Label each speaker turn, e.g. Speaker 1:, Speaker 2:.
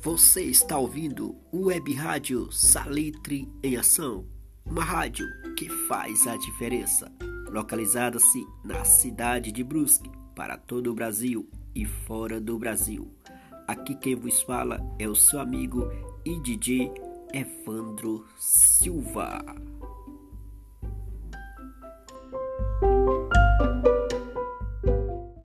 Speaker 1: Você está ouvindo o Web Rádio Salitre em Ação, uma rádio que faz a diferença. Localizada-se na cidade de Brusque, para todo o Brasil e fora do Brasil. Aqui quem vos fala é o seu amigo e DJ Evandro Silva.